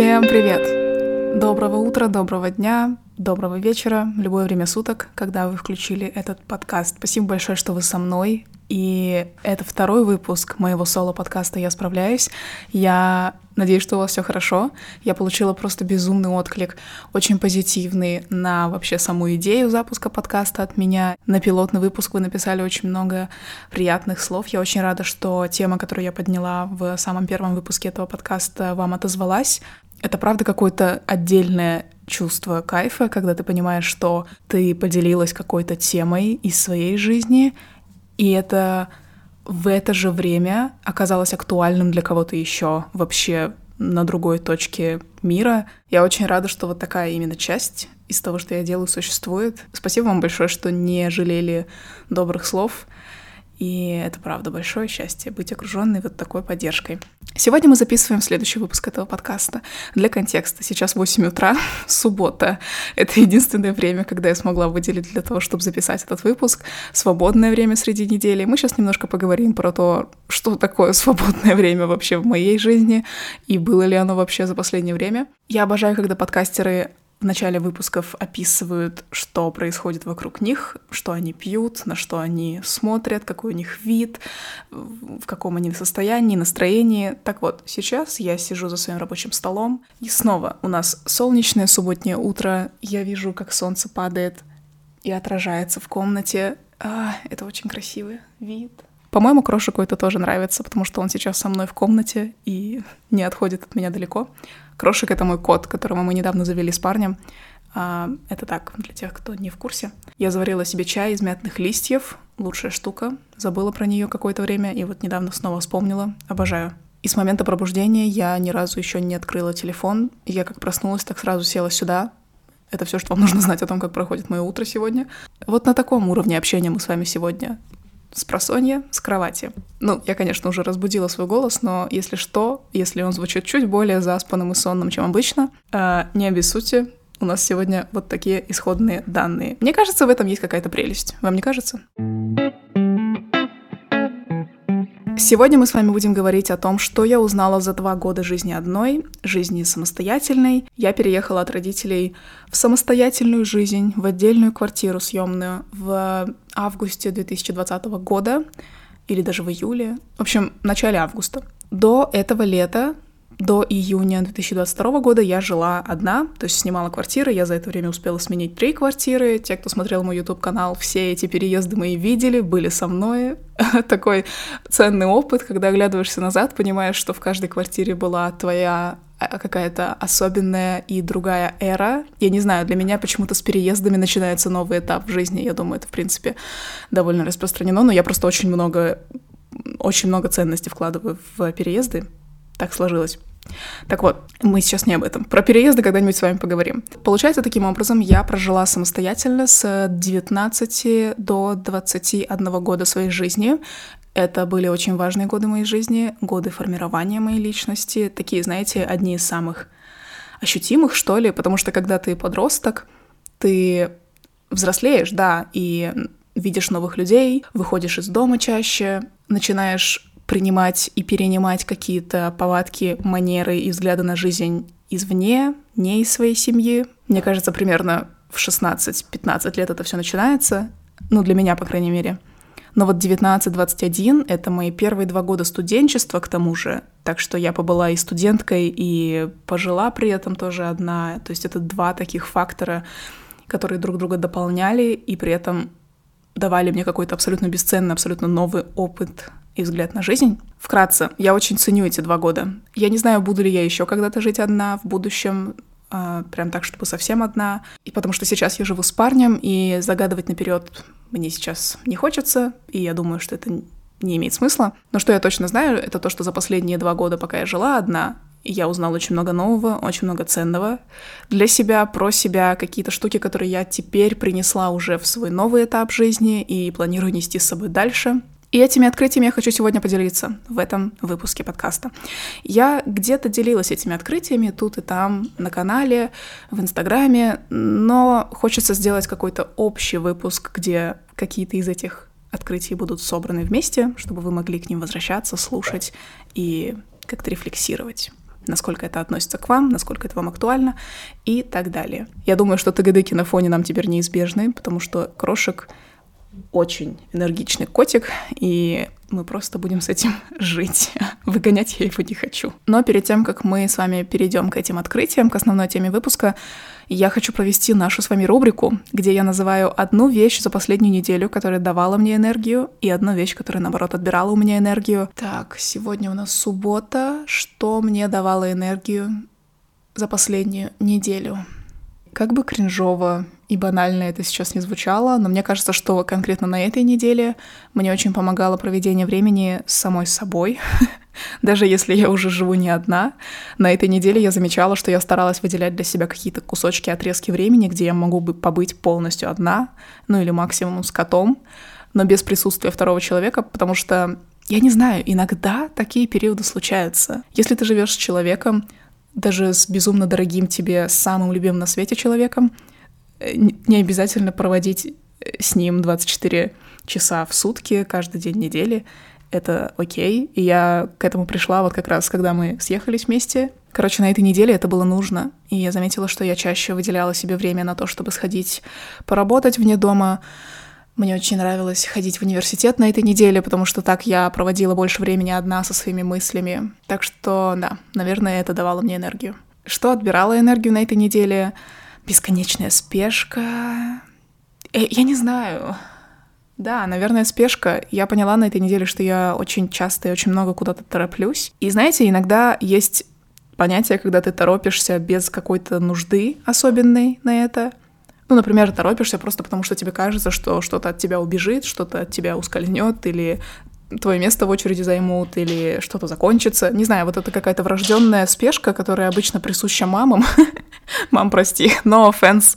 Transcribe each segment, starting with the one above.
Всем привет! Доброго утра, доброго дня, доброго вечера, любое время суток, когда вы включили этот подкаст. Спасибо большое, что вы со мной. И это второй выпуск моего соло-подкаста «Я справляюсь». Я надеюсь, что у вас все хорошо. Я получила просто безумный отклик, очень позитивный на вообще саму идею запуска подкаста от меня. На пилотный выпуск вы написали очень много приятных слов. Я очень рада, что тема, которую я подняла в самом первом выпуске этого подкаста, вам отозвалась. Это правда какое-то отдельное чувство кайфа, когда ты понимаешь, что ты поделилась какой-то темой из своей жизни, и это в это же время оказалось актуальным для кого-то еще вообще на другой точке мира. Я очень рада, что вот такая именно часть из того, что я делаю, существует. Спасибо вам большое, что не жалели добрых слов. И это правда большое счастье быть окруженной вот такой поддержкой. Сегодня мы записываем следующий выпуск этого подкаста. Для контекста, сейчас 8 утра, суббота. Это единственное время, когда я смогла выделить для того, чтобы записать этот выпуск. Свободное время среди недели. Мы сейчас немножко поговорим про то, что такое свободное время вообще в моей жизни и было ли оно вообще за последнее время. Я обожаю, когда подкастеры в начале выпусков описывают, что происходит вокруг них, что они пьют, на что они смотрят, какой у них вид, в каком они состоянии, настроении. Так вот, сейчас я сижу за своим рабочим столом, и снова у нас солнечное субботнее утро, я вижу, как солнце падает и отражается в комнате. А, это очень красивый вид. По-моему, Крошику это тоже нравится, потому что он сейчас со мной в комнате и не отходит от меня далеко. Крошик — это мой кот, которого мы недавно завели с парнем. А, это так, для тех, кто не в курсе. Я заварила себе чай из мятных листьев. Лучшая штука. Забыла про нее какое-то время и вот недавно снова вспомнила. Обожаю. И с момента пробуждения я ни разу еще не открыла телефон. Я как проснулась, так сразу села сюда. Это все, что вам нужно знать о том, как проходит мое утро сегодня. Вот на таком уровне общения мы с вами сегодня с просонья, с кровати. Ну, я, конечно, уже разбудила свой голос, но если что, если он звучит чуть более заспанным и сонным, чем обычно, э, не обессудьте, у нас сегодня вот такие исходные данные. Мне кажется, в этом есть какая-то прелесть. Вам не кажется? Сегодня мы с вами будем говорить о том, что я узнала за два года жизни одной, жизни самостоятельной. Я переехала от родителей в самостоятельную жизнь, в отдельную квартиру съемную в августе 2020 года или даже в июле. В общем, в начале августа. До этого лета до июня 2022 года я жила одна, то есть снимала квартиры. Я за это время успела сменить три квартиры. Те, кто смотрел мой YouTube-канал, все эти переезды мои видели, были со мной. Такой ценный опыт, когда оглядываешься назад, понимаешь, что в каждой квартире была твоя а, какая-то особенная и другая эра. Я не знаю, для меня почему-то с переездами начинается новый этап в жизни. Я думаю, это, в принципе, довольно распространено, но я просто очень много очень много ценностей вкладываю в переезды. Так сложилось. Так вот, мы сейчас не об этом. Про переезды когда-нибудь с вами поговорим. Получается, таким образом, я прожила самостоятельно с 19 до 21 года своей жизни. Это были очень важные годы моей жизни, годы формирования моей личности, такие, знаете, одни из самых ощутимых, что ли, потому что когда ты подросток, ты взрослеешь, да, и видишь новых людей, выходишь из дома чаще, начинаешь принимать и перенимать какие-то повадки, манеры и взгляды на жизнь извне, не из своей семьи. Мне кажется, примерно в 16-15 лет это все начинается. Ну, для меня, по крайней мере. Но вот 19-21 — это мои первые два года студенчества, к тому же. Так что я побыла и студенткой, и пожила при этом тоже одна. То есть это два таких фактора, которые друг друга дополняли, и при этом давали мне какой-то абсолютно бесценный, абсолютно новый опыт и взгляд на жизнь. Вкратце, я очень ценю эти два года. Я не знаю, буду ли я еще когда-то жить одна в будущем, э, прям так, чтобы совсем одна. И потому что сейчас я живу с парнем, и загадывать наперед мне сейчас не хочется, и я думаю, что это не имеет смысла. Но что я точно знаю, это то, что за последние два года, пока я жила одна, я узнала очень много нового, очень много ценного для себя, про себя, какие-то штуки, которые я теперь принесла уже в свой новый этап жизни и планирую нести с собой дальше. И этими открытиями я хочу сегодня поделиться в этом выпуске подкаста. Я где-то делилась этими открытиями тут и там на канале, в Инстаграме, но хочется сделать какой-то общий выпуск, где какие-то из этих открытий будут собраны вместе, чтобы вы могли к ним возвращаться, слушать и как-то рефлексировать. насколько это относится к вам, насколько это вам актуально и так далее. Я думаю, что тагадыки на фоне нам теперь неизбежны, потому что крошек очень энергичный котик, и мы просто будем с этим жить. Выгонять я его не хочу. Но перед тем, как мы с вами перейдем к этим открытиям, к основной теме выпуска, я хочу провести нашу с вами рубрику, где я называю одну вещь за последнюю неделю, которая давала мне энергию, и одну вещь, которая, наоборот, отбирала у меня энергию. Так, сегодня у нас суббота. Что мне давало энергию за последнюю неделю? Как бы кринжово и банально это сейчас не звучало, но мне кажется, что конкретно на этой неделе мне очень помогало проведение времени с самой собой. Даже если я уже живу не одна, на этой неделе я замечала, что я старалась выделять для себя какие-то кусочки, отрезки времени, где я могу бы побыть полностью одна, ну или максимум с котом, но без присутствия второго человека, потому что я не знаю, иногда такие периоды случаются. Если ты живешь с человеком, даже с безумно дорогим тебе, самым любимым на свете человеком, э, не обязательно проводить э, с ним 24 часа в сутки каждый день недели. Это окей. И я к этому пришла вот как раз, когда мы съехались вместе. Короче, на этой неделе это было нужно. И я заметила, что я чаще выделяла себе время на то, чтобы сходить поработать вне дома, мне очень нравилось ходить в университет на этой неделе, потому что так я проводила больше времени одна со своими мыслями. Так что, да, наверное, это давало мне энергию. Что отбирало энергию на этой неделе? Бесконечная спешка. Э, я не знаю. Да, наверное, спешка. Я поняла на этой неделе, что я очень часто и очень много куда-то тороплюсь. И знаете, иногда есть понятие, когда ты торопишься без какой-то нужды особенной на это. Ну, например, торопишься просто потому, что тебе кажется, что что-то от тебя убежит, что-то от тебя ускользнет, или твое место в очереди займут, или что-то закончится. Не знаю, вот это какая-то врожденная спешка, которая обычно присуща мамам. Мам, прости, no offense,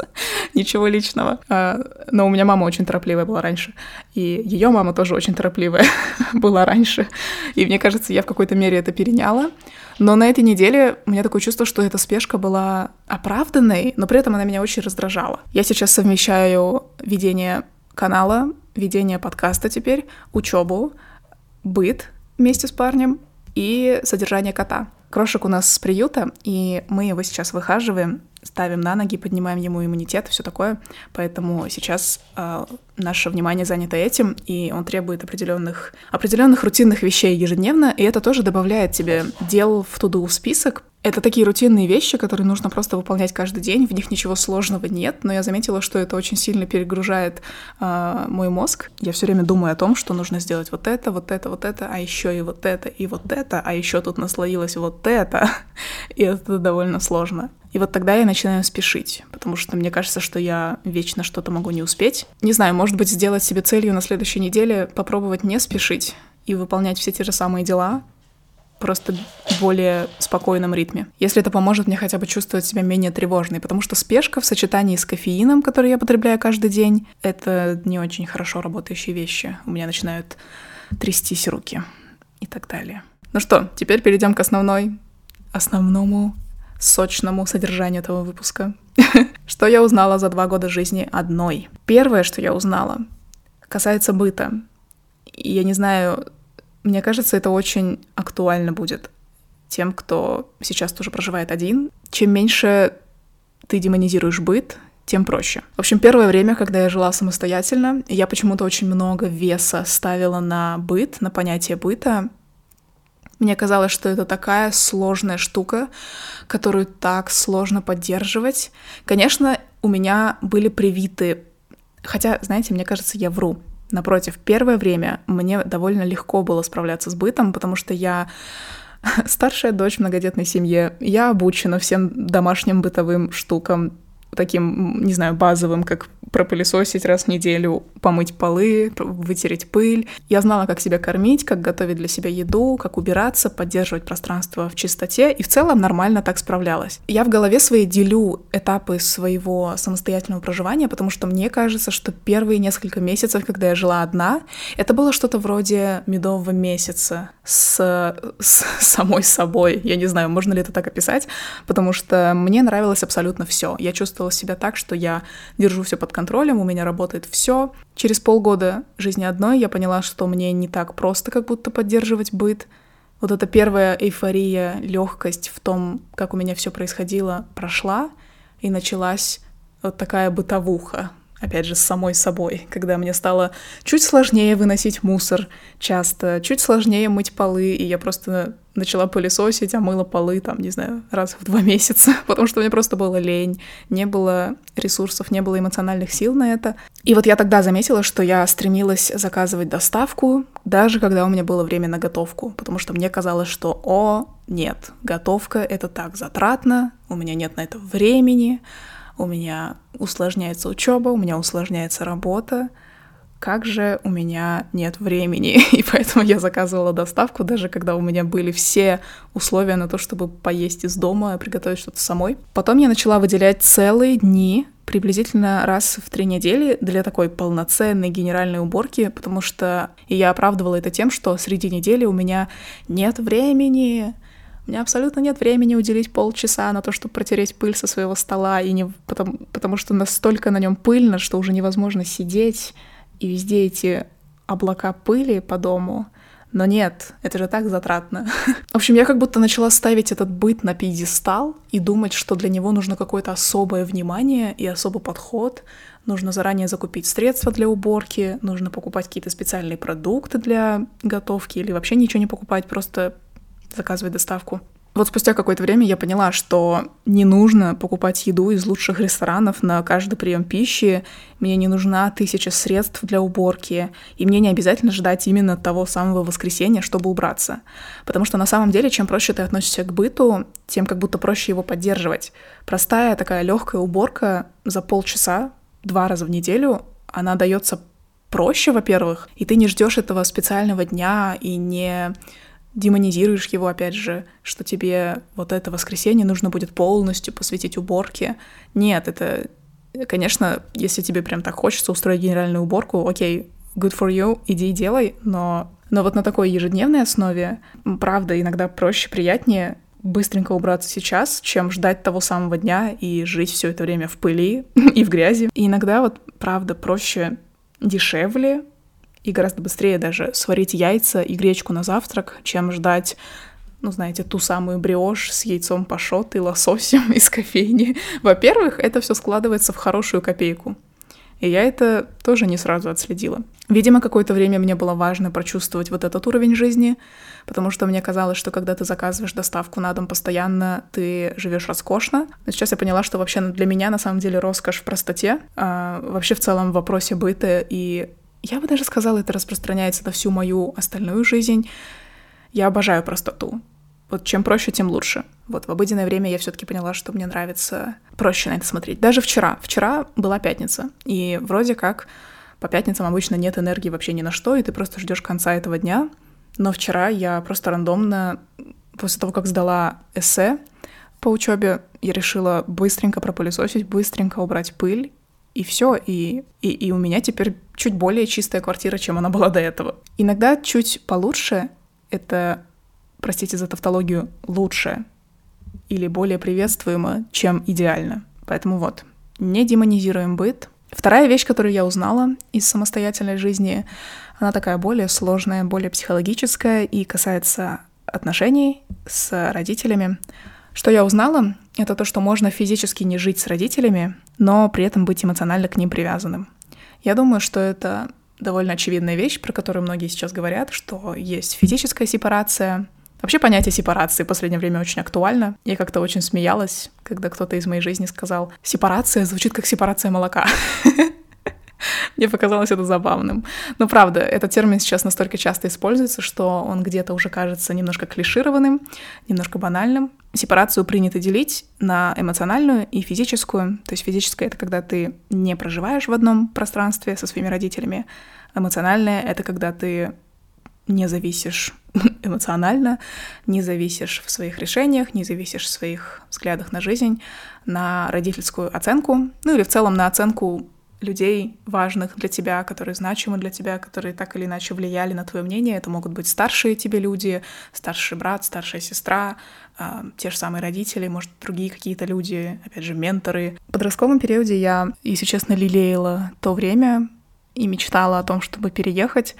ничего личного. А, но у меня мама очень торопливая была раньше, и ее мама тоже очень торопливая была раньше. И мне кажется, я в какой-то мере это переняла. Но на этой неделе у меня такое чувство, что эта спешка была оправданной, но при этом она меня очень раздражала. Я сейчас совмещаю ведение канала, ведение подкаста теперь, учебу, быт вместе с парнем и содержание кота. Крошек у нас с приюта, и мы его сейчас выхаживаем, ставим на ноги, поднимаем ему иммунитет, все такое. Поэтому сейчас э, наше внимание занято этим, и он требует определенных, определенных рутинных вещей ежедневно, и это тоже добавляет тебе дел в туду список. Это такие рутинные вещи, которые нужно просто выполнять каждый день, в них ничего сложного нет, но я заметила, что это очень сильно перегружает э, мой мозг. Я все время думаю о том, что нужно сделать вот это, вот это, вот это, а еще и вот это, и вот это, а еще тут наслоилось вот это, и это довольно сложно. И вот тогда я начинаю спешить, потому что мне кажется, что я вечно что-то могу не успеть. Не знаю, может быть, сделать себе целью на следующей неделе попробовать не спешить и выполнять все те же самые дела, просто более спокойном ритме. Если это поможет мне хотя бы чувствовать себя менее тревожной, потому что спешка в сочетании с кофеином, который я потребляю каждый день, это не очень хорошо работающие вещи. У меня начинают трястись руки и так далее. Ну что, теперь перейдем к основной, основному сочному содержанию этого выпуска. Что я узнала за два года жизни одной? Первое, что я узнала, касается быта. Я не знаю, мне кажется, это очень актуально будет тем, кто сейчас тоже проживает один. Чем меньше ты демонизируешь быт, тем проще. В общем, первое время, когда я жила самостоятельно, я почему-то очень много веса ставила на быт, на понятие быта, мне казалось, что это такая сложная штука, которую так сложно поддерживать. Конечно, у меня были привиты, хотя, знаете, мне кажется, я вру. Напротив, первое время мне довольно легко было справляться с бытом, потому что я старшая дочь в многодетной семье, я обучена всем домашним бытовым штукам, таким, не знаю, базовым, как пропылесосить раз в неделю, помыть полы, вытереть пыль. Я знала, как себя кормить, как готовить для себя еду, как убираться, поддерживать пространство в чистоте, и в целом нормально так справлялась. Я в голове своей делю этапы своего самостоятельного проживания, потому что мне кажется, что первые несколько месяцев, когда я жила одна, это было что-то вроде медового месяца с, с самой собой. Я не знаю, можно ли это так описать, потому что мне нравилось абсолютно все. Я чувствовала себя так, что я держу все под контролем, контролем, у меня работает все. Через полгода жизни одной я поняла, что мне не так просто как будто поддерживать быт. вот эта первая эйфория, легкость в том, как у меня все происходило, прошла, и началась вот такая бытовуха, опять же, с самой собой, когда мне стало чуть сложнее выносить мусор часто, чуть сложнее мыть полы, и я просто начала пылесосить, а мыла полы там, не знаю, раз в два месяца, потому что мне просто было лень, не было ресурсов, не было эмоциональных сил на это. И вот я тогда заметила, что я стремилась заказывать доставку, даже когда у меня было время на готовку, потому что мне казалось, что, о, нет, готовка — это так затратно, у меня нет на это времени, у меня усложняется учеба, у меня усложняется работа, как же у меня нет времени, и поэтому я заказывала доставку, даже когда у меня были все условия на то, чтобы поесть из дома, приготовить что-то самой. Потом я начала выделять целые дни, приблизительно раз в три недели для такой полноценной генеральной уборки, потому что и я оправдывала это тем, что среди недели у меня нет времени, у меня абсолютно нет времени уделить полчаса на то, чтобы протереть пыль со своего стола, и не потому, потому что настолько на нем пыльно, что уже невозможно сидеть, и везде эти облака пыли по дому. Но нет, это же так затратно. В общем, я как будто начала ставить этот быт на пьедестал и думать, что для него нужно какое-то особое внимание и особый подход. Нужно заранее закупить средства для уборки, нужно покупать какие-то специальные продукты для готовки или вообще ничего не покупать, просто заказывать доставку. Вот спустя какое-то время я поняла, что не нужно покупать еду из лучших ресторанов на каждый прием пищи, мне не нужна тысяча средств для уборки, и мне не обязательно ждать именно того самого воскресенья, чтобы убраться. Потому что на самом деле, чем проще ты относишься к быту, тем как будто проще его поддерживать. Простая такая легкая уборка за полчаса, два раза в неделю, она дается проще, во-первых, и ты не ждешь этого специального дня и не демонизируешь его, опять же, что тебе вот это воскресенье нужно будет полностью посвятить уборке. Нет, это, конечно, если тебе прям так хочется устроить генеральную уборку, окей, good for you, иди и делай, но, но вот на такой ежедневной основе, правда, иногда проще, приятнее быстренько убраться сейчас, чем ждать того самого дня и жить все это время в пыли и в грязи. И иногда вот, правда, проще дешевле и гораздо быстрее даже сварить яйца и гречку на завтрак, чем ждать ну, знаете, ту самую бриошь с яйцом пашот и лососем из кофейни. Во-первых, это все складывается в хорошую копейку. И я это тоже не сразу отследила. Видимо, какое-то время мне было важно прочувствовать вот этот уровень жизни, потому что мне казалось, что когда ты заказываешь доставку на дом постоянно, ты живешь роскошно. Но сейчас я поняла, что вообще для меня на самом деле роскошь в простоте, а вообще в целом в вопросе быта и я бы даже сказала, это распространяется на всю мою остальную жизнь. Я обожаю простоту. Вот чем проще, тем лучше. Вот в обыденное время я все-таки поняла, что мне нравится проще на это смотреть. Даже вчера. Вчера была пятница. И вроде как по пятницам обычно нет энергии вообще ни на что, и ты просто ждешь конца этого дня. Но вчера я просто рандомно, после того, как сдала эссе по учебе, я решила быстренько пропылесосить, быстренько убрать пыль и все, и, и, и у меня теперь чуть более чистая квартира, чем она была до этого. Иногда чуть получше — это, простите за тавтологию, лучше или более приветствуемо, чем идеально. Поэтому вот, не демонизируем быт. Вторая вещь, которую я узнала из самостоятельной жизни, она такая более сложная, более психологическая и касается отношений с родителями. Что я узнала, это то, что можно физически не жить с родителями, но при этом быть эмоционально к ним привязанным. Я думаю, что это довольно очевидная вещь, про которую многие сейчас говорят, что есть физическая сепарация. Вообще понятие сепарации в последнее время очень актуально. Я как-то очень смеялась, когда кто-то из моей жизни сказал, сепарация звучит как сепарация молока. Мне показалось это забавным. Но правда, этот термин сейчас настолько часто используется, что он где-то уже кажется немножко клишированным, немножко банальным. Сепарацию принято делить на эмоциональную и физическую. То есть физическая — это когда ты не проживаешь в одном пространстве со своими родителями. Эмоциональная — это когда ты не зависишь эмоционально, не зависишь в своих решениях, не зависишь в своих взглядах на жизнь, на родительскую оценку, ну или в целом на оценку людей важных для тебя, которые значимы для тебя, которые так или иначе влияли на твое мнение. Это могут быть старшие тебе люди, старший брат, старшая сестра, э, те же самые родители, может, другие какие-то люди, опять же, менторы. В подростковом периоде я, если честно, лелеяла то время и мечтала о том, чтобы переехать.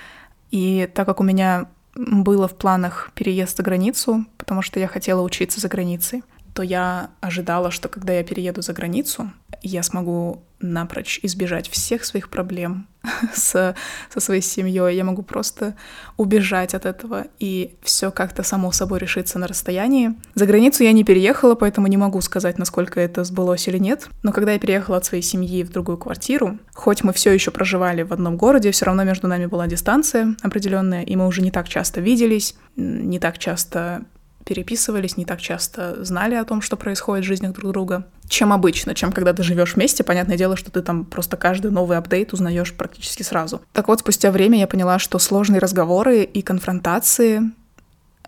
И так как у меня было в планах переезд за границу, потому что я хотела учиться за границей, то я ожидала, что когда я перееду за границу, я смогу напрочь избежать всех своих проблем с, со своей семьей. Я могу просто убежать от этого, и все как-то само собой решится на расстоянии. За границу я не переехала, поэтому не могу сказать, насколько это сбылось или нет. Но когда я переехала от своей семьи в другую квартиру, хоть мы все еще проживали в одном городе, все равно между нами была дистанция определенная, и мы уже не так часто виделись, не так часто переписывались, не так часто знали о том, что происходит в жизнях друг друга, чем обычно, чем когда ты живешь вместе. Понятное дело, что ты там просто каждый новый апдейт узнаешь практически сразу. Так вот, спустя время я поняла, что сложные разговоры и конфронтации,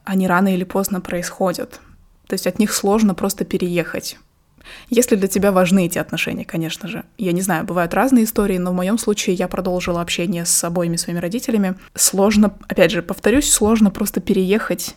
они рано или поздно происходят. То есть от них сложно просто переехать. Если для тебя важны эти отношения, конечно же. Я не знаю, бывают разные истории, но в моем случае я продолжила общение с обоими своими родителями. Сложно, опять же, повторюсь, сложно просто переехать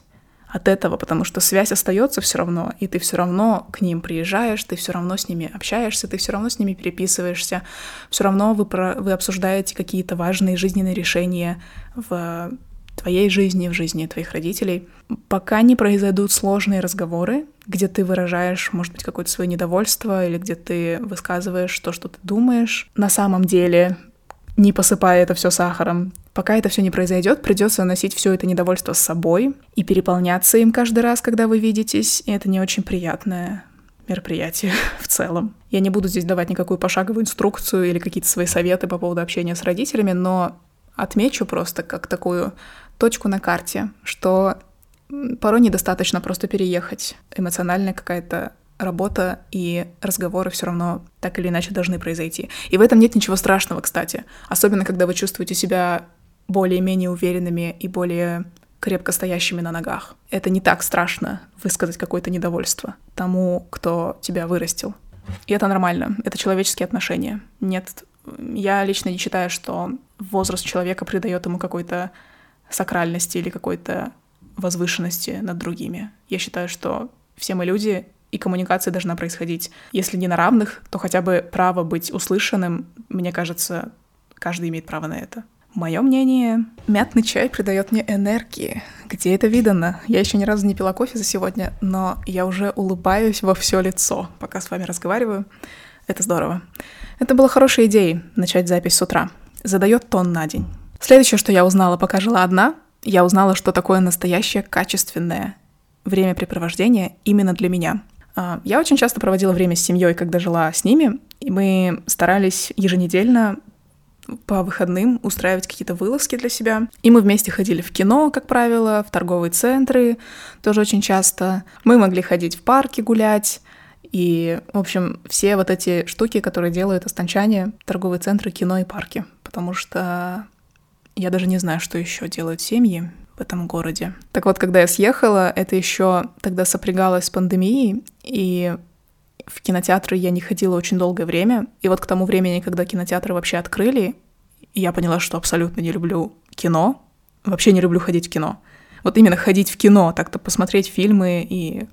от этого, потому что связь остается все равно, и ты все равно к ним приезжаешь, ты все равно с ними общаешься, ты все равно с ними переписываешься, все равно вы, про, вы обсуждаете какие-то важные жизненные решения в твоей жизни, в жизни твоих родителей. Пока не произойдут сложные разговоры, где ты выражаешь, может быть, какое-то свое недовольство или где ты высказываешь то, что ты думаешь, на самом деле не посыпая это все сахаром. Пока это все не произойдет, придется носить все это недовольство с собой и переполняться им каждый раз, когда вы видитесь, и это не очень приятное мероприятие в целом. Я не буду здесь давать никакую пошаговую инструкцию или какие-то свои советы по поводу общения с родителями, но отмечу просто как такую точку на карте, что порой недостаточно просто переехать. Эмоциональная какая-то работа и разговоры все равно так или иначе должны произойти. И в этом нет ничего страшного, кстати. Особенно, когда вы чувствуете себя более-менее уверенными и более крепко стоящими на ногах. Это не так страшно высказать какое-то недовольство тому, кто тебя вырастил. И это нормально, это человеческие отношения. Нет, я лично не считаю, что возраст человека придает ему какой-то сакральности или какой-то возвышенности над другими. Я считаю, что все мы люди, и коммуникация должна происходить, если не на равных, то хотя бы право быть услышанным, мне кажется, каждый имеет право на это. Мое мнение, мятный чай придает мне энергии. Где это видано? Я еще ни разу не пила кофе за сегодня, но я уже улыбаюсь во все лицо, пока с вами разговариваю. Это здорово. Это было хорошей идеей начать запись с утра. Задает тон на день. Следующее, что я узнала, пока жила одна, я узнала, что такое настоящее качественное времяпрепровождение именно для меня. А, я очень часто проводила время с семьей, когда жила с ними, и мы старались еженедельно по выходным устраивать какие-то вылазки для себя. И мы вместе ходили в кино, как правило, в торговые центры тоже очень часто. Мы могли ходить в парки гулять. И, в общем, все вот эти штуки, которые делают останчане, торговые центры, кино и парки. Потому что я даже не знаю, что еще делают семьи в этом городе. Так вот, когда я съехала, это еще тогда сопрягалось с пандемией, и в кинотеатры я не ходила очень долгое время. И вот к тому времени, когда кинотеатры вообще открыли, я поняла, что абсолютно не люблю кино. Вообще не люблю ходить в кино. Вот именно ходить в кино, так-то посмотреть фильмы и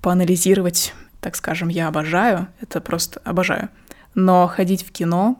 поанализировать, так скажем, я обожаю. Это просто обожаю. Но ходить в кино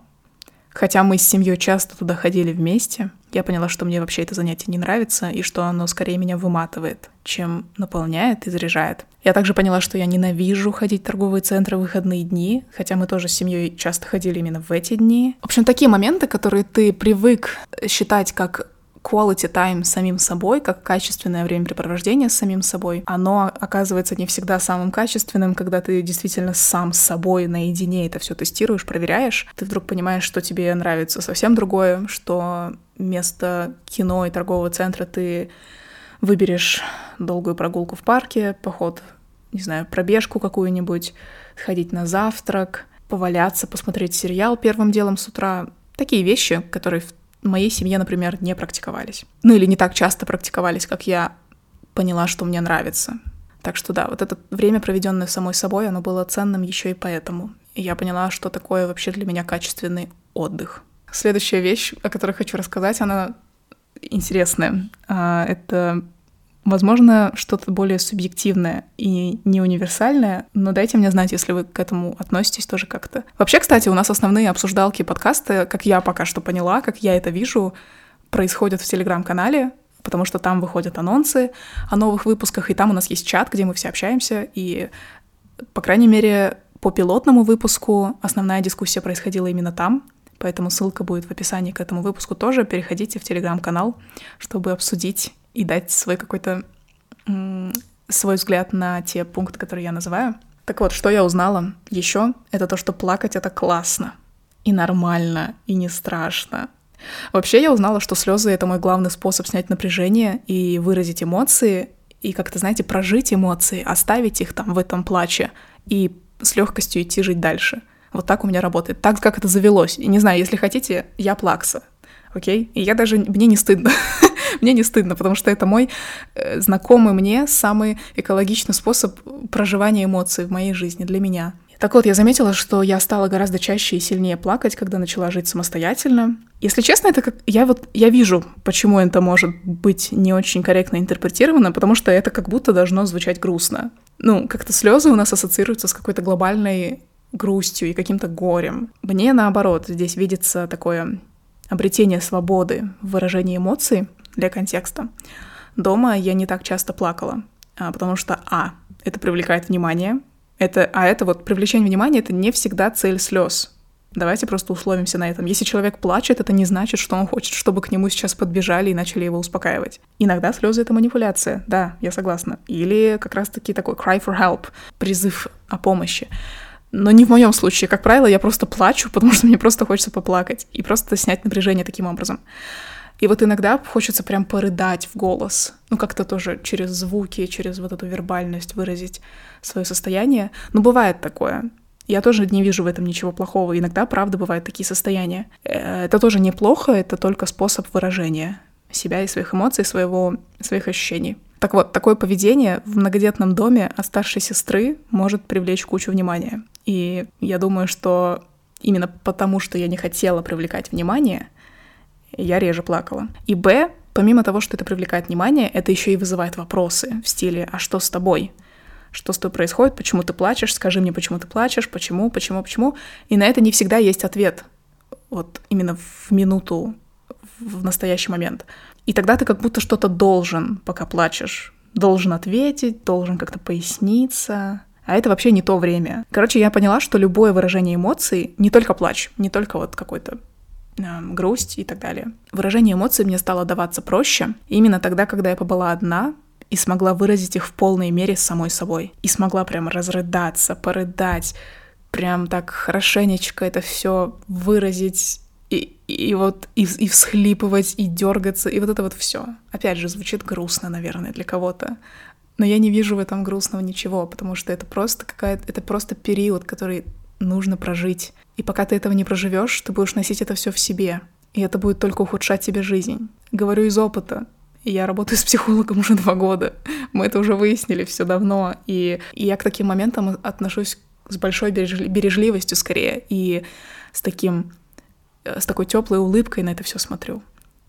Хотя мы с семьей часто туда ходили вместе, я поняла, что мне вообще это занятие не нравится и что оно скорее меня выматывает, чем наполняет и заряжает. Я также поняла, что я ненавижу ходить в торговые центры в выходные дни, хотя мы тоже с семьей часто ходили именно в эти дни. В общем, такие моменты, которые ты привык считать как quality time с самим собой, как качественное времяпрепровождение с самим собой, оно оказывается не всегда самым качественным, когда ты действительно сам с собой наедине это все тестируешь, проверяешь, ты вдруг понимаешь, что тебе нравится совсем другое, что вместо кино и торгового центра ты выберешь долгую прогулку в парке, поход, не знаю, пробежку какую-нибудь, сходить на завтрак, поваляться, посмотреть сериал первым делом с утра. Такие вещи, которые в в моей семье, например, не практиковались. Ну или не так часто практиковались, как я поняла, что мне нравится. Так что да, вот это время, проведенное самой собой, оно было ценным еще и поэтому. И я поняла, что такое вообще для меня качественный отдых. Следующая вещь, о которой хочу рассказать, она интересная. А, это Возможно, что-то более субъективное и не универсальное, но дайте мне знать, если вы к этому относитесь тоже как-то. Вообще, кстати, у нас основные обсуждалки подкаста, как я пока что поняла, как я это вижу, происходят в Телеграм-канале, потому что там выходят анонсы о новых выпусках, и там у нас есть чат, где мы все общаемся, и, по крайней мере, по пилотному выпуску основная дискуссия происходила именно там, поэтому ссылка будет в описании к этому выпуску тоже. Переходите в телеграм-канал, чтобы обсудить и дать свой какой-то свой взгляд на те пункты, которые я называю. Так вот, что я узнала еще, это то, что плакать это классно и нормально, и не страшно. Вообще я узнала, что слезы — это мой главный способ снять напряжение и выразить эмоции, и как-то, знаете, прожить эмоции, оставить их там в этом плаче и с легкостью идти жить дальше. Вот так у меня работает. Так, как это завелось. И не знаю, если хотите, я плакса. Окей? И я даже... Мне не стыдно. мне не стыдно, потому что это мой э, знакомый мне самый экологичный способ проживания эмоций в моей жизни для меня. Так вот, я заметила, что я стала гораздо чаще и сильнее плакать, когда начала жить самостоятельно. Если честно, это как... Я вот... Я вижу, почему это может быть не очень корректно интерпретировано, потому что это как будто должно звучать грустно. Ну, как-то слезы у нас ассоциируются с какой-то глобальной грустью и каким-то горем. Мне, наоборот, здесь видится такое обретение свободы в выражении эмоций для контекста. Дома я не так часто плакала, а, потому что, а, это привлекает внимание, это, а это вот привлечение внимания, это не всегда цель слез. Давайте просто условимся на этом. Если человек плачет, это не значит, что он хочет, чтобы к нему сейчас подбежали и начали его успокаивать. Иногда слезы — это манипуляция, да, я согласна. Или как раз-таки такой cry for help, призыв о помощи. Но не в моем случае. Как правило, я просто плачу, потому что мне просто хочется поплакать и просто снять напряжение таким образом. И вот иногда хочется прям порыдать в голос, ну как-то тоже через звуки, через вот эту вербальность выразить свое состояние. Но бывает такое. Я тоже не вижу в этом ничего плохого. Иногда, правда, бывают такие состояния. Э, это тоже неплохо, это только способ выражения себя и своих эмоций, своего, своих ощущений. Так вот, такое поведение в многодетном доме от старшей сестры может привлечь кучу внимания. И я думаю, что именно потому, что я не хотела привлекать внимание — я реже плакала. И Б, помимо того, что это привлекает внимание, это еще и вызывает вопросы в стиле «А что с тобой?» Что с тобой происходит? Почему ты плачешь? Скажи мне, почему ты плачешь? Почему? Почему? Почему? И на это не всегда есть ответ. Вот именно в минуту, в настоящий момент. И тогда ты как будто что-то должен, пока плачешь. Должен ответить, должен как-то поясниться. А это вообще не то время. Короче, я поняла, что любое выражение эмоций, не только плач, не только вот какой-то грусть и так далее. Выражение эмоций мне стало даваться проще именно тогда, когда я побыла одна и смогла выразить их в полной мере с самой собой. И смогла прям разрыдаться, порыдать, прям так хорошенечко это все выразить и, и вот и, и всхлипывать, и дергаться, и вот это вот все. Опять же, звучит грустно, наверное, для кого-то. Но я не вижу в этом грустного ничего, потому что это просто какая-то, это просто период, который нужно прожить. И пока ты этого не проживешь, ты будешь носить это все в себе. И это будет только ухудшать тебе жизнь. Говорю из опыта. Я работаю с психологом уже два года. Мы это уже выяснили все давно. И, и я к таким моментам отношусь с большой бережливостью скорее. И с таким э, с такой теплой улыбкой на это все смотрю,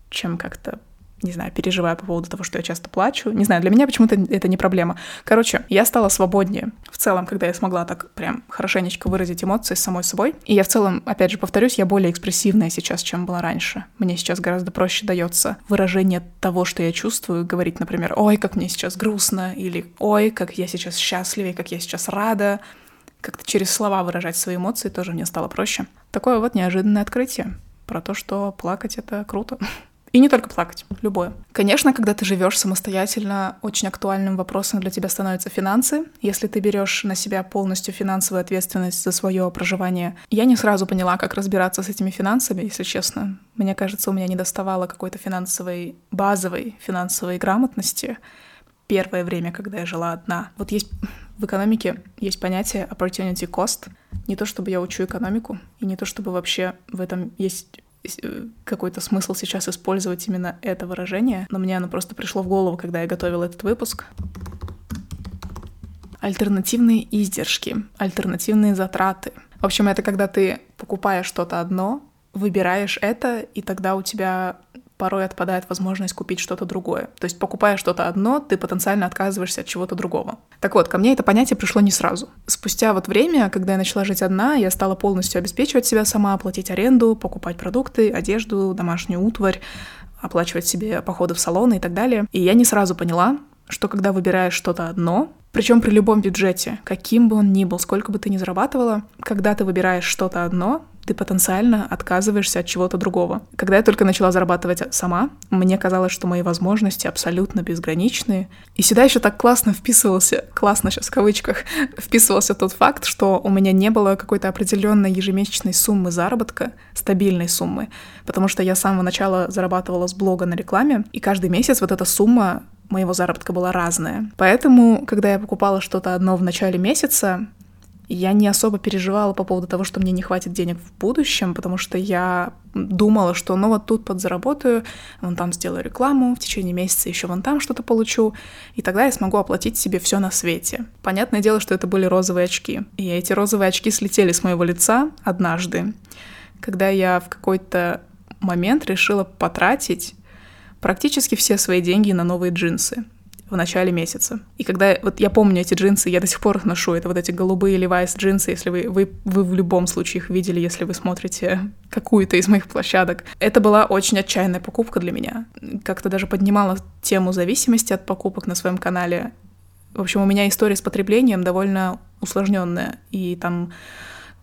чем как-то не знаю, переживаю по поводу того, что я часто плачу. Не знаю, для меня почему-то это не проблема. Короче, я стала свободнее в целом, когда я смогла так прям хорошенечко выразить эмоции с самой собой. И я в целом, опять же, повторюсь, я более экспрессивная сейчас, чем была раньше. Мне сейчас гораздо проще дается выражение того, что я чувствую, говорить, например, ой, как мне сейчас грустно, или ой, как я сейчас счастлива, как я сейчас рада. Как-то через слова выражать свои эмоции тоже мне стало проще. Такое вот неожиданное открытие про то, что плакать — это круто. И не только плакать, любое. Конечно, когда ты живешь самостоятельно, очень актуальным вопросом для тебя становятся финансы. Если ты берешь на себя полностью финансовую ответственность за свое проживание, я не сразу поняла, как разбираться с этими финансами, если честно. Мне кажется, у меня не доставало какой-то финансовой, базовой финансовой грамотности первое время, когда я жила одна. Вот есть в экономике есть понятие opportunity cost. Не то чтобы я учу экономику, и не то чтобы вообще в этом есть какой-то смысл сейчас использовать именно это выражение, но мне оно просто пришло в голову, когда я готовила этот выпуск. Альтернативные издержки, альтернативные затраты. В общем, это когда ты покупаешь что-то одно, выбираешь это, и тогда у тебя порой отпадает возможность купить что-то другое. То есть, покупая что-то одно, ты потенциально отказываешься от чего-то другого. Так вот, ко мне это понятие пришло не сразу. Спустя вот время, когда я начала жить одна, я стала полностью обеспечивать себя сама, платить аренду, покупать продукты, одежду, домашнюю утварь, оплачивать себе походы в салоны и так далее. И я не сразу поняла, что когда выбираешь что-то одно, причем при любом бюджете, каким бы он ни был, сколько бы ты ни зарабатывала, когда ты выбираешь что-то одно, ты потенциально отказываешься от чего-то другого. Когда я только начала зарабатывать сама, мне казалось, что мои возможности абсолютно безграничные. И сюда еще так классно вписывался, классно сейчас в кавычках, вписывался тот факт, что у меня не было какой-то определенной ежемесячной суммы заработка, стабильной суммы, потому что я с самого начала зарабатывала с блога на рекламе, и каждый месяц вот эта сумма моего заработка была разная. Поэтому, когда я покупала что-то одно в начале месяца, я не особо переживала по поводу того, что мне не хватит денег в будущем, потому что я думала, что ну вот тут подзаработаю, вон там сделаю рекламу, в течение месяца еще вон там что-то получу, и тогда я смогу оплатить себе все на свете. Понятное дело, что это были розовые очки. И эти розовые очки слетели с моего лица однажды, когда я в какой-то момент решила потратить практически все свои деньги на новые джинсы в начале месяца. И когда вот я помню эти джинсы, я до сих пор их ношу. Это вот эти голубые Levi's джинсы, если вы, вы, вы в любом случае их видели, если вы смотрите какую-то из моих площадок. Это была очень отчаянная покупка для меня. Как-то даже поднимала тему зависимости от покупок на своем канале. В общем, у меня история с потреблением довольно усложненная, и там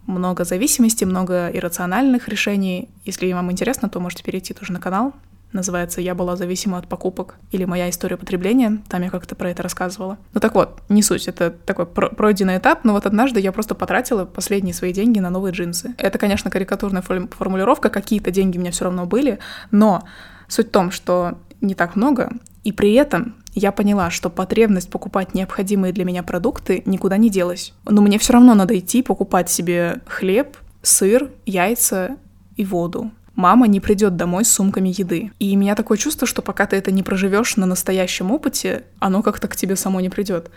много зависимости, много иррациональных решений. Если вам интересно, то можете перейти тоже на канал называется «Я была зависима от покупок» или «Моя история потребления», там я как-то про это рассказывала. Ну так вот, не суть, это такой пройденный этап, но вот однажды я просто потратила последние свои деньги на новые джинсы. Это, конечно, карикатурная формулировка, какие-то деньги у меня все равно были, но суть в том, что не так много, и при этом я поняла, что потребность покупать необходимые для меня продукты никуда не делась. Но мне все равно надо идти покупать себе хлеб, сыр, яйца и воду мама не придет домой с сумками еды. И у меня такое чувство, что пока ты это не проживешь на настоящем опыте, оно как-то к тебе само не придет.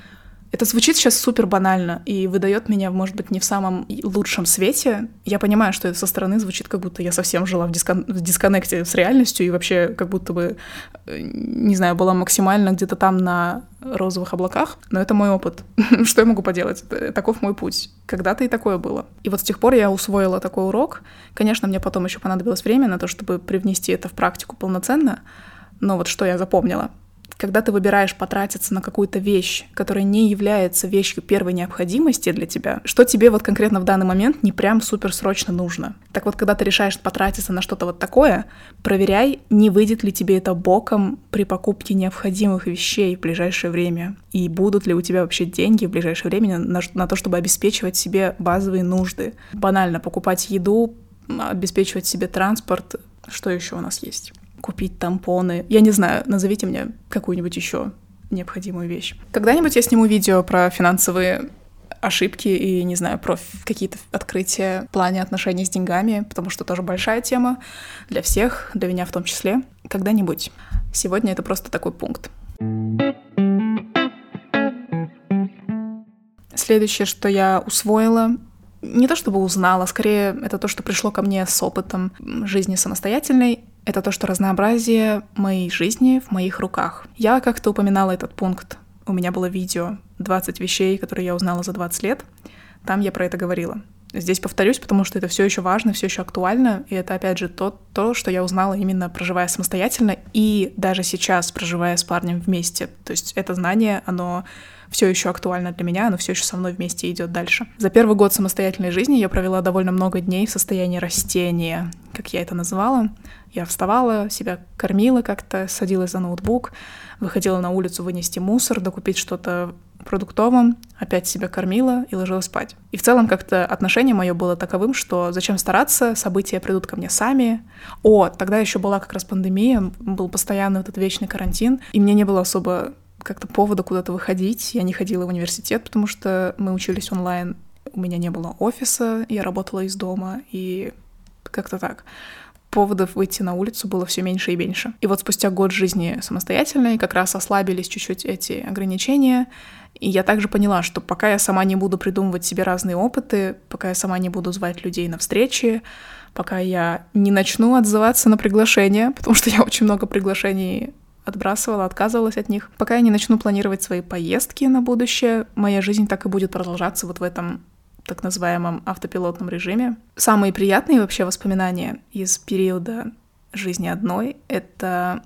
Это звучит сейчас супер банально и выдает меня, может быть, не в самом лучшем свете. Я понимаю, что это со стороны звучит, как будто я совсем жила в, дискон- в дисконнекте с реальностью и вообще как будто бы, э, не знаю, была максимально где-то там на розовых облаках. Но это мой опыт. что я могу поделать? Таков мой путь. Когда-то и такое было. И вот с тех пор я усвоила такой урок. Конечно, мне потом еще понадобилось время на то, чтобы привнести это в практику полноценно. Но вот что я запомнила — когда ты выбираешь потратиться на какую-то вещь, которая не является вещью первой необходимости для тебя, что тебе вот конкретно в данный момент не прям супер срочно нужно. Так вот, когда ты решаешь потратиться на что-то вот такое, проверяй, не выйдет ли тебе это боком при покупке необходимых вещей в ближайшее время, и будут ли у тебя вообще деньги в ближайшее время на, на то, чтобы обеспечивать себе базовые нужды. Банально покупать еду, обеспечивать себе транспорт, что еще у нас есть? Купить тампоны. Я не знаю, назовите мне какую-нибудь еще необходимую вещь. Когда-нибудь я сниму видео про финансовые ошибки и, не знаю, про какие-то открытия в плане отношений с деньгами, потому что тоже большая тема для всех, для меня в том числе. Когда-нибудь. Сегодня это просто такой пункт. Следующее, что я усвоила, не то чтобы узнала, скорее это то, что пришло ко мне с опытом жизни самостоятельной, это то, что разнообразие моей жизни в моих руках. Я как-то упоминала этот пункт. У меня было видео «20 вещей, которые я узнала за 20 лет». Там я про это говорила. Здесь повторюсь, потому что это все еще важно, все еще актуально, и это опять же то, то, что я узнала именно проживая самостоятельно и даже сейчас проживая с парнем вместе. То есть это знание, оно все еще актуально для меня, оно все еще со мной вместе идет дальше. За первый год самостоятельной жизни я провела довольно много дней в состоянии растения, как я это называла. Я вставала, себя кормила как-то, садилась за ноутбук, выходила на улицу вынести мусор, докупить что-то продуктовым, опять себя кормила и ложилась спать. И в целом как-то отношение мое было таковым, что зачем стараться, события придут ко мне сами. О, тогда еще была как раз пандемия, был постоянный этот вечный карантин, и мне не было особо как-то повода куда-то выходить. Я не ходила в университет, потому что мы учились онлайн. У меня не было офиса, я работала из дома, и как-то так. Поводов выйти на улицу было все меньше и меньше. И вот спустя год жизни самостоятельной как раз ослабились чуть-чуть эти ограничения, и я также поняла, что пока я сама не буду придумывать себе разные опыты, пока я сама не буду звать людей на встречи, пока я не начну отзываться на приглашения, потому что я очень много приглашений отбрасывала, отказывалась от них. Пока я не начну планировать свои поездки на будущее, моя жизнь так и будет продолжаться вот в этом так называемом автопилотном режиме. Самые приятные вообще воспоминания из периода жизни одной — это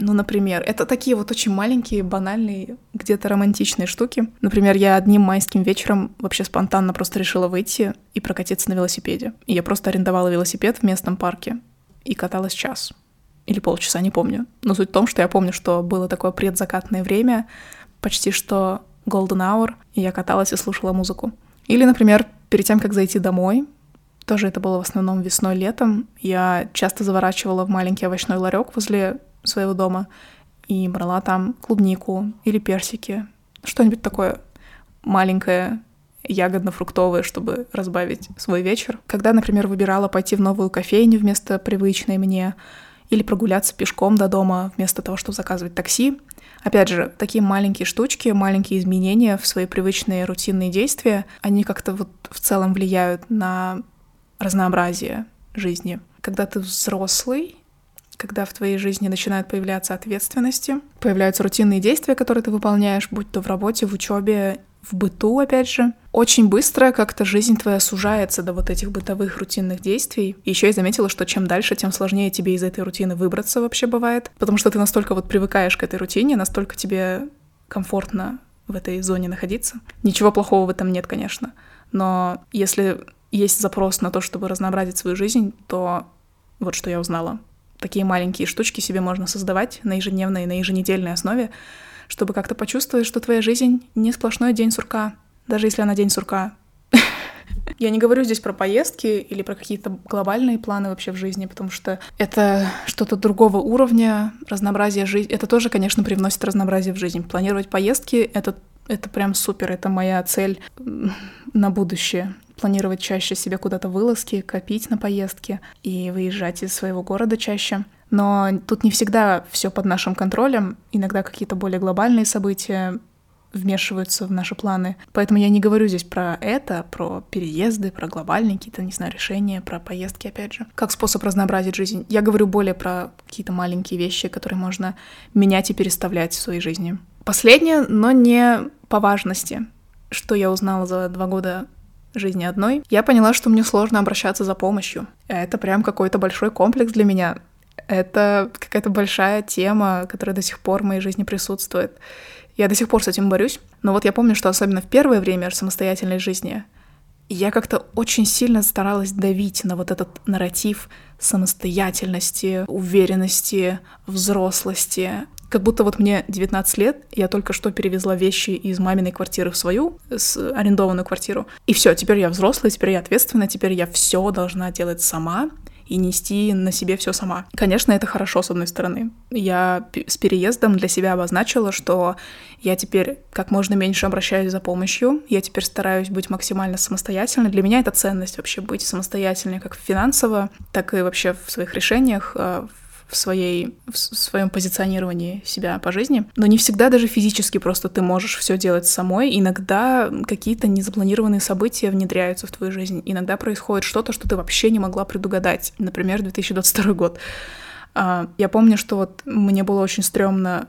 ну, например, это такие вот очень маленькие, банальные, где-то романтичные штуки. Например, я одним майским вечером вообще спонтанно просто решила выйти и прокатиться на велосипеде. И я просто арендовала велосипед в местном парке и каталась час. Или полчаса, не помню. Но суть в том, что я помню, что было такое предзакатное время, почти что golden hour, и я каталась и слушала музыку. Или, например, перед тем, как зайти домой, тоже это было в основном весной-летом, я часто заворачивала в маленький овощной ларек возле своего дома и брала там клубнику или персики, что-нибудь такое маленькое, ягодно-фруктовое, чтобы разбавить свой вечер. Когда, например, выбирала пойти в новую кофейню вместо привычной мне, или прогуляться пешком до дома вместо того, чтобы заказывать такси. Опять же, такие маленькие штучки, маленькие изменения в свои привычные рутинные действия, они как-то вот в целом влияют на разнообразие жизни. Когда ты взрослый, когда в твоей жизни начинают появляться ответственности, появляются рутинные действия, которые ты выполняешь, будь то в работе, в учебе, в быту, опять же. Очень быстро как-то жизнь твоя сужается до вот этих бытовых рутинных действий. Еще я заметила, что чем дальше, тем сложнее тебе из этой рутины выбраться вообще бывает, потому что ты настолько вот привыкаешь к этой рутине, настолько тебе комфортно в этой зоне находиться. Ничего плохого в этом нет, конечно. Но если есть запрос на то, чтобы разнообразить свою жизнь, то вот что я узнала такие маленькие штучки себе можно создавать на ежедневной, на еженедельной основе, чтобы как-то почувствовать, что твоя жизнь не сплошной день сурка, даже если она день сурка. Я не говорю здесь про поездки или про какие-то глобальные планы вообще в жизни, потому что это что-то другого уровня, разнообразие жизни. Это тоже, конечно, привносит разнообразие в жизнь. Планировать поездки — это, это прям супер, это моя цель на будущее планировать чаще себе куда-то вылазки, копить на поездки и выезжать из своего города чаще. Но тут не всегда все под нашим контролем. Иногда какие-то более глобальные события вмешиваются в наши планы. Поэтому я не говорю здесь про это, про переезды, про глобальные какие-то, не знаю, решения, про поездки, опять же, как способ разнообразить жизнь. Я говорю более про какие-то маленькие вещи, которые можно менять и переставлять в своей жизни. Последнее, но не по важности, что я узнала за два года жизни одной, я поняла, что мне сложно обращаться за помощью. Это прям какой-то большой комплекс для меня. Это какая-то большая тема, которая до сих пор в моей жизни присутствует. Я до сих пор с этим борюсь. Но вот я помню, что особенно в первое время самостоятельной жизни я как-то очень сильно старалась давить на вот этот нарратив самостоятельности, уверенности, взрослости, как будто вот мне 19 лет, я только что перевезла вещи из маминой квартиры в свою, с арендованную квартиру. И все, теперь я взрослая, теперь я ответственная, теперь я все должна делать сама и нести на себе все сама. Конечно, это хорошо, с одной стороны. Я с переездом для себя обозначила, что я теперь как можно меньше обращаюсь за помощью, я теперь стараюсь быть максимально самостоятельной. Для меня это ценность вообще быть самостоятельной как финансово, так и вообще в своих решениях, э, в, своей, в своем позиционировании себя по жизни. Но не всегда даже физически просто ты можешь все делать самой. Иногда какие-то незапланированные события внедряются в твою жизнь. Иногда происходит что-то, что ты вообще не могла предугадать. Например, 2022 год. А, я помню, что вот мне было очень стрёмно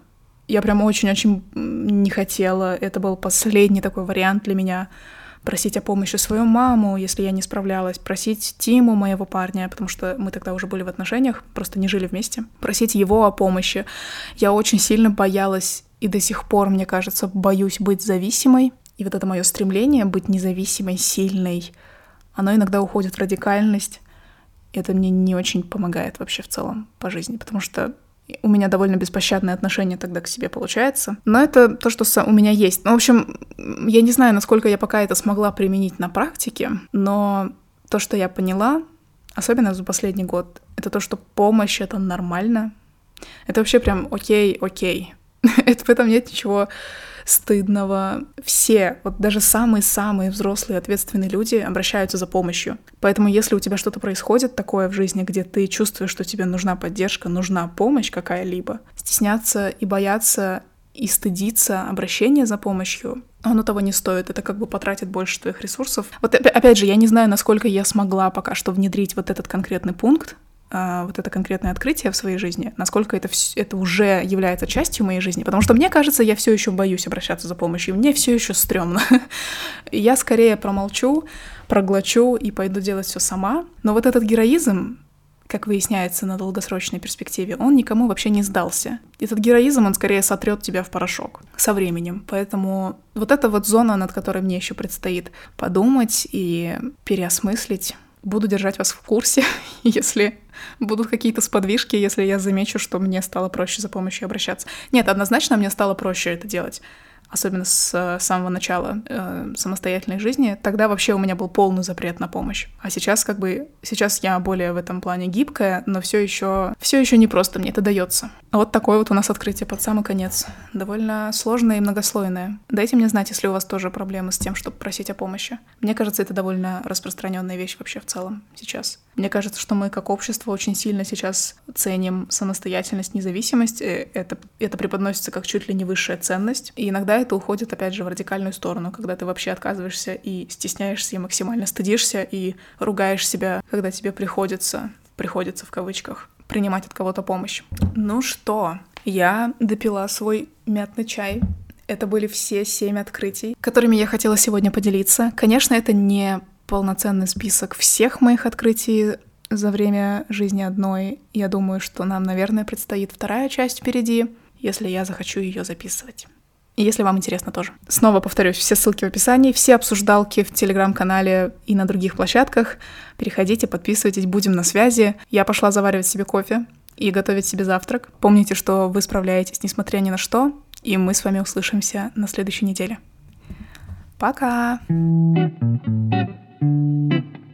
я прям очень-очень не хотела. Это был последний такой вариант для меня просить о помощи свою маму, если я не справлялась, просить Тиму, моего парня, потому что мы тогда уже были в отношениях, просто не жили вместе, просить его о помощи. Я очень сильно боялась и до сих пор, мне кажется, боюсь быть зависимой. И вот это мое стремление быть независимой, сильной, оно иногда уходит в радикальность. Это мне не очень помогает вообще в целом по жизни, потому что у меня довольно беспощадное отношение тогда к себе получается. Но это то, что у меня есть. Ну, в общем, я не знаю, насколько я пока это смогла применить на практике, но то, что я поняла, особенно за последний год, это то, что помощь — это нормально. Это вообще прям окей, окей. это в этом нет ничего стыдного. Все, вот даже самые-самые взрослые ответственные люди обращаются за помощью. Поэтому если у тебя что-то происходит такое в жизни, где ты чувствуешь, что тебе нужна поддержка, нужна помощь какая-либо, стесняться и бояться и стыдиться обращения за помощью, оно того не стоит, это как бы потратит больше твоих ресурсов. Вот опять же, я не знаю, насколько я смогла пока что внедрить вот этот конкретный пункт, вот это конкретное открытие в своей жизни, насколько это, это уже является частью моей жизни. Потому что мне кажется, я все еще боюсь обращаться за помощью, мне все еще стрёмно. я скорее промолчу, проглочу и пойду делать все сама. Но вот этот героизм, как выясняется на долгосрочной перспективе, он никому вообще не сдался. Этот героизм, он скорее сотрет тебя в порошок со временем. Поэтому вот эта вот зона, над которой мне еще предстоит подумать и переосмыслить, буду держать вас в курсе, если будут какие-то сподвижки, если я замечу, что мне стало проще за помощью обращаться. Нет, однозначно мне стало проще это делать особенно с э, самого начала э, самостоятельной жизни, тогда вообще у меня был полный запрет на помощь. А сейчас как бы сейчас я более в этом плане гибкая, но все еще все еще не просто мне это дается. Вот такое вот у нас открытие под самый конец, довольно сложное и многослойное. Дайте мне знать, если у вас тоже проблемы с тем, чтобы просить о помощи. Мне кажется, это довольно распространенная вещь вообще в целом сейчас. Мне кажется, что мы как общество очень сильно сейчас ценим самостоятельность, независимость. Э, это это преподносится как чуть ли не высшая ценность, и иногда это уходит, опять же, в радикальную сторону, когда ты вообще отказываешься и стесняешься, и максимально стыдишься, и ругаешь себя, когда тебе приходится, приходится в кавычках, принимать от кого-то помощь. Ну что, я допила свой мятный чай. Это были все семь открытий, которыми я хотела сегодня поделиться. Конечно, это не полноценный список всех моих открытий за время жизни одной. Я думаю, что нам, наверное, предстоит вторая часть впереди, если я захочу ее записывать если вам интересно тоже. Снова повторюсь, все ссылки в описании, все обсуждалки в телеграм-канале и на других площадках. Переходите, подписывайтесь, будем на связи. Я пошла заваривать себе кофе и готовить себе завтрак. Помните, что вы справляетесь, несмотря ни на что, и мы с вами услышимся на следующей неделе. Пока! thank you